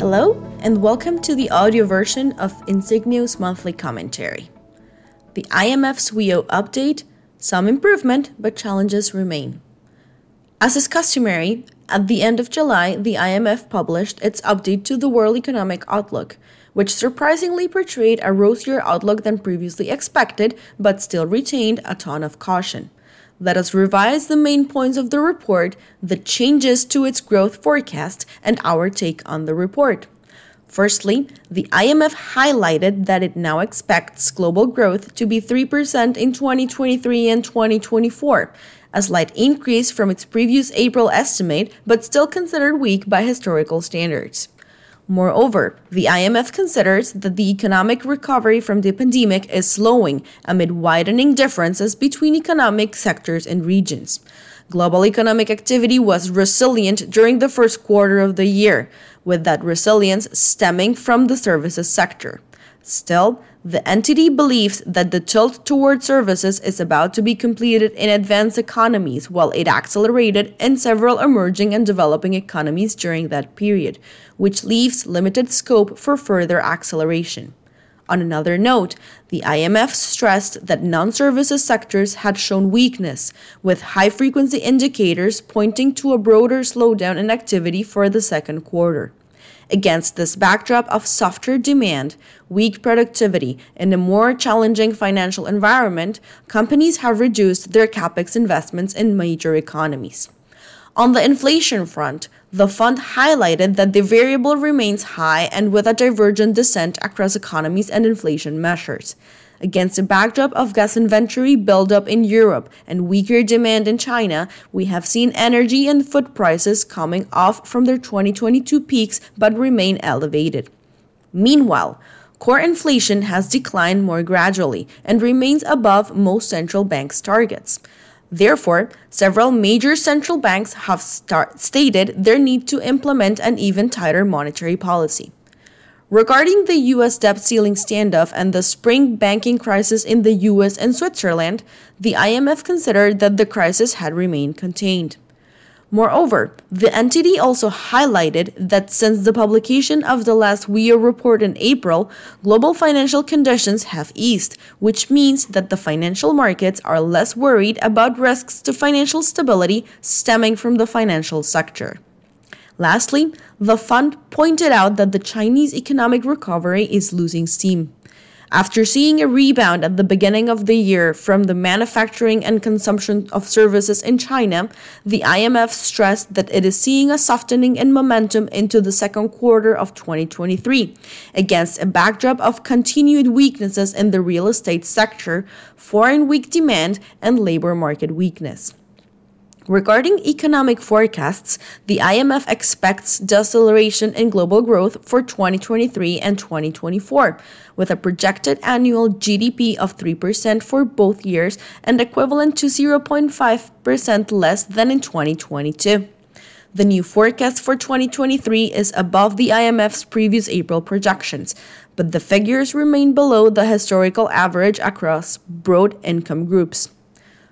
Hello, and welcome to the audio version of Insigneo's monthly commentary. The IMF's WEO update some improvement, but challenges remain. As is customary, at the end of July, the IMF published its update to the World Economic Outlook, which surprisingly portrayed a rosier outlook than previously expected, but still retained a tone of caution. Let us revise the main points of the report, the changes to its growth forecast, and our take on the report. Firstly, the IMF highlighted that it now expects global growth to be 3% in 2023 and 2024, a slight increase from its previous April estimate, but still considered weak by historical standards. Moreover, the IMF considers that the economic recovery from the pandemic is slowing amid widening differences between economic sectors and regions. Global economic activity was resilient during the first quarter of the year, with that resilience stemming from the services sector. Still, the entity believes that the tilt toward services is about to be completed in advanced economies, while it accelerated in several emerging and developing economies during that period, which leaves limited scope for further acceleration. On another note, the IMF stressed that non services sectors had shown weakness, with high frequency indicators pointing to a broader slowdown in activity for the second quarter. Against this backdrop of softer demand, weak productivity, and a more challenging financial environment, companies have reduced their capex investments in major economies. On the inflation front, the fund highlighted that the variable remains high and with a divergent descent across economies and inflation measures. Against a backdrop of gas inventory buildup in Europe and weaker demand in China, we have seen energy and food prices coming off from their 2022 peaks but remain elevated. Meanwhile, core inflation has declined more gradually and remains above most central banks' targets. Therefore, several major central banks have start- stated their need to implement an even tighter monetary policy. Regarding the US debt ceiling standoff and the spring banking crisis in the US and Switzerland, the IMF considered that the crisis had remained contained. Moreover, the entity also highlighted that since the publication of the last WEO report in April, global financial conditions have eased, which means that the financial markets are less worried about risks to financial stability stemming from the financial sector. Lastly, the fund pointed out that the Chinese economic recovery is losing steam. After seeing a rebound at the beginning of the year from the manufacturing and consumption of services in China, the IMF stressed that it is seeing a softening in momentum into the second quarter of 2023, against a backdrop of continued weaknesses in the real estate sector, foreign weak demand, and labor market weakness. Regarding economic forecasts, the IMF expects deceleration in global growth for 2023 and 2024, with a projected annual GDP of 3% for both years and equivalent to 0.5% less than in 2022. The new forecast for 2023 is above the IMF's previous April projections, but the figures remain below the historical average across broad income groups.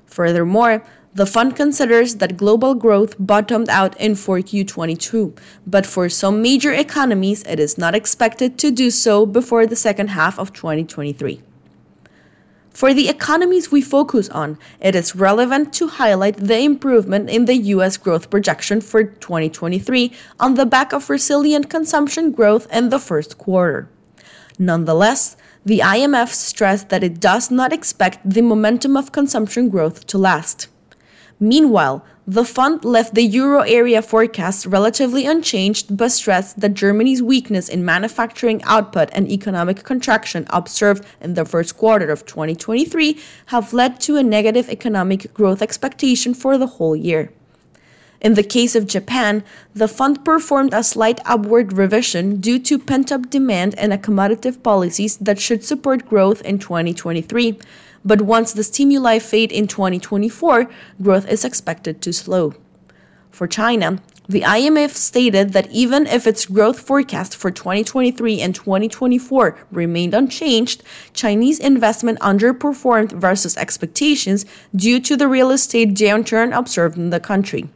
Furthermore, the fund considers that global growth bottomed out in 4Q22, but for some major economies, it is not expected to do so before the second half of 2023. For the economies we focus on, it is relevant to highlight the improvement in the US growth projection for 2023 on the back of resilient consumption growth in the first quarter. Nonetheless, the IMF stressed that it does not expect the momentum of consumption growth to last. Meanwhile, the fund left the euro area forecast relatively unchanged but stressed that Germany's weakness in manufacturing output and economic contraction observed in the first quarter of 2023 have led to a negative economic growth expectation for the whole year. In the case of Japan, the fund performed a slight upward revision due to pent up demand and accommodative policies that should support growth in 2023 but once the stimuli fade in 2024, growth is expected to slow. For China, the IMF stated that even if its growth forecast for 2023 and 2024 remained unchanged, Chinese investment underperformed versus expectations due to the real estate downturn observed in the country.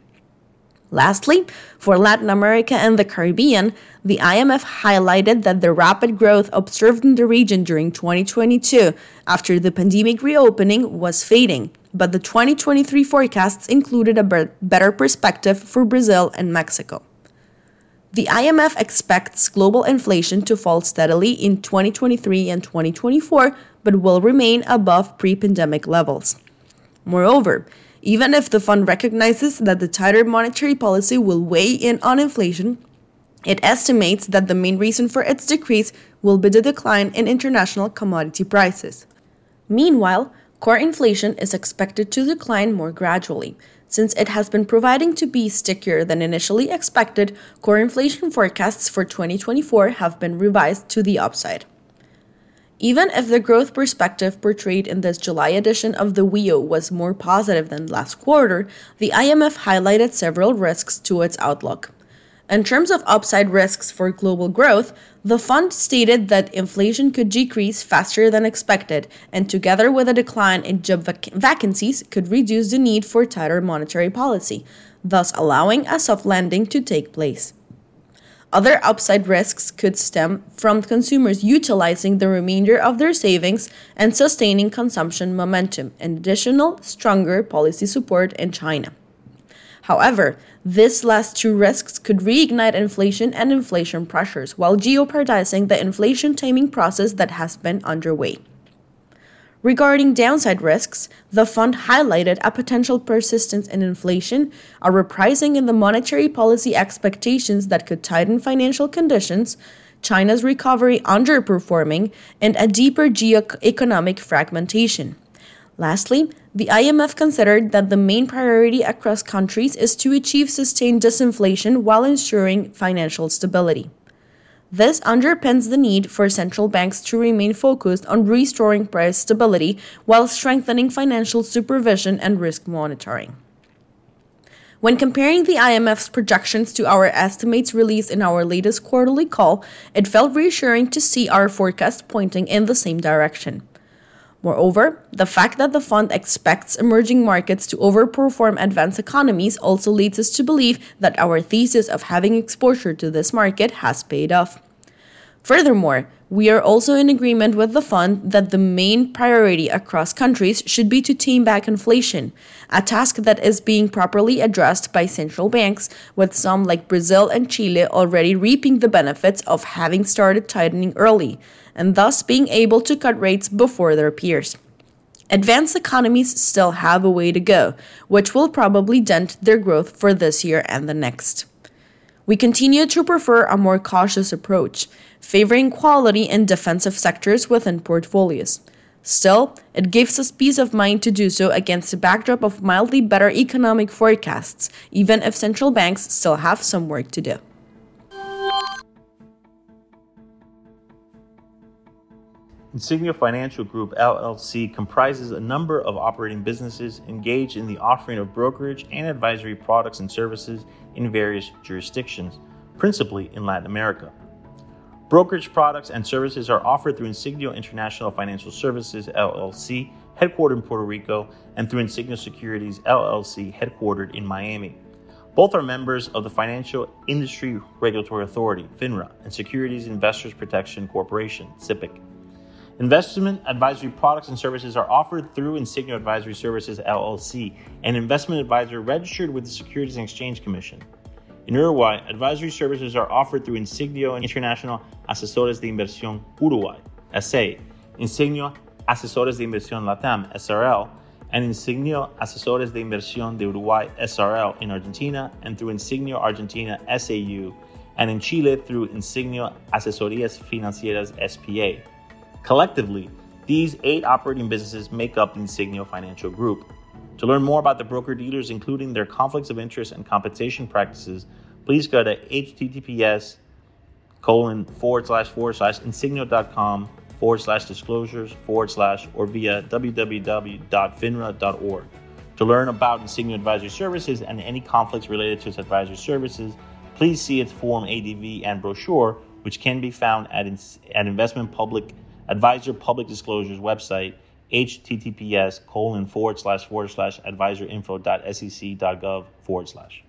Lastly, for Latin America and the Caribbean, the IMF highlighted that the rapid growth observed in the region during 2022 after the pandemic reopening was fading, but the 2023 forecasts included a better perspective for Brazil and Mexico. The IMF expects global inflation to fall steadily in 2023 and 2024, but will remain above pre pandemic levels. Moreover, even if the fund recognizes that the tighter monetary policy will weigh in on inflation, it estimates that the main reason for its decrease will be the decline in international commodity prices. Meanwhile, core inflation is expected to decline more gradually. Since it has been proving to be stickier than initially expected, core inflation forecasts for 2024 have been revised to the upside. Even if the growth perspective portrayed in this July edition of the WIO was more positive than last quarter, the IMF highlighted several risks to its outlook. In terms of upside risks for global growth, the fund stated that inflation could decrease faster than expected, and together with a decline in job vac- vacancies, could reduce the need for tighter monetary policy, thus allowing a soft landing to take place. Other upside risks could stem from consumers utilizing the remainder of their savings and sustaining consumption momentum, and additional stronger policy support in China. However, this last two risks could reignite inflation and inflation pressures while jeopardizing the inflation taming process that has been underway. Regarding downside risks, the fund highlighted a potential persistence in inflation, a repricing in the monetary policy expectations that could tighten financial conditions, China's recovery underperforming, and a deeper geoeconomic fragmentation. Lastly, the IMF considered that the main priority across countries is to achieve sustained disinflation while ensuring financial stability. This underpins the need for central banks to remain focused on restoring price stability while strengthening financial supervision and risk monitoring. When comparing the IMF's projections to our estimates released in our latest quarterly call, it felt reassuring to see our forecast pointing in the same direction. Moreover, the fact that the fund expects emerging markets to overperform advanced economies also leads us to believe that our thesis of having exposure to this market has paid off. Furthermore, we are also in agreement with the fund that the main priority across countries should be to tame back inflation, a task that is being properly addressed by central banks, with some like Brazil and Chile already reaping the benefits of having started tightening early, and thus being able to cut rates before their peers. Advanced economies still have a way to go, which will probably dent their growth for this year and the next. We continue to prefer a more cautious approach, favoring quality in defensive sectors within portfolios. Still, it gives us peace of mind to do so against a backdrop of mildly better economic forecasts, even if central banks still have some work to do. Insigneo Financial Group LLC comprises a number of operating businesses engaged in the offering of brokerage and advisory products and services in various jurisdictions, principally in Latin America. Brokerage products and services are offered through Insigneo International Financial Services LLC, headquartered in Puerto Rico, and through Insigneo Securities LLC, headquartered in Miami. Both are members of the Financial Industry Regulatory Authority, FINRA, and Securities Investors Protection Corporation, SIPC. Investment advisory products and services are offered through Insigneo Advisory Services LLC, an investment advisor registered with the Securities and Exchange Commission. In Uruguay, advisory services are offered through Insigneo International Asesores de Inversión Uruguay, SA, Insigneo Asesores de Inversión Latam, SRL, and Insigneo Asesores de Inversión de Uruguay, SRL, in Argentina, and through Insigneo Argentina SAU, and in Chile through Insigneo Asesorías Financieras SPA. Collectively, these eight operating businesses make up the Insigneo Financial Group. To learn more about the broker dealers, including their conflicts of interest and compensation practices, please go to https colon forward slash forward slash insigneo.com forward slash disclosures forward slash or via www.finra.org. To learn about Insigneo Advisory Services and any conflicts related to its advisory services, please see its Form ADV and brochure, which can be found at, at Investment Public Advisor Public Disclosures website, https colon forward slash forward slash advisorinfo.sec.gov forward slash.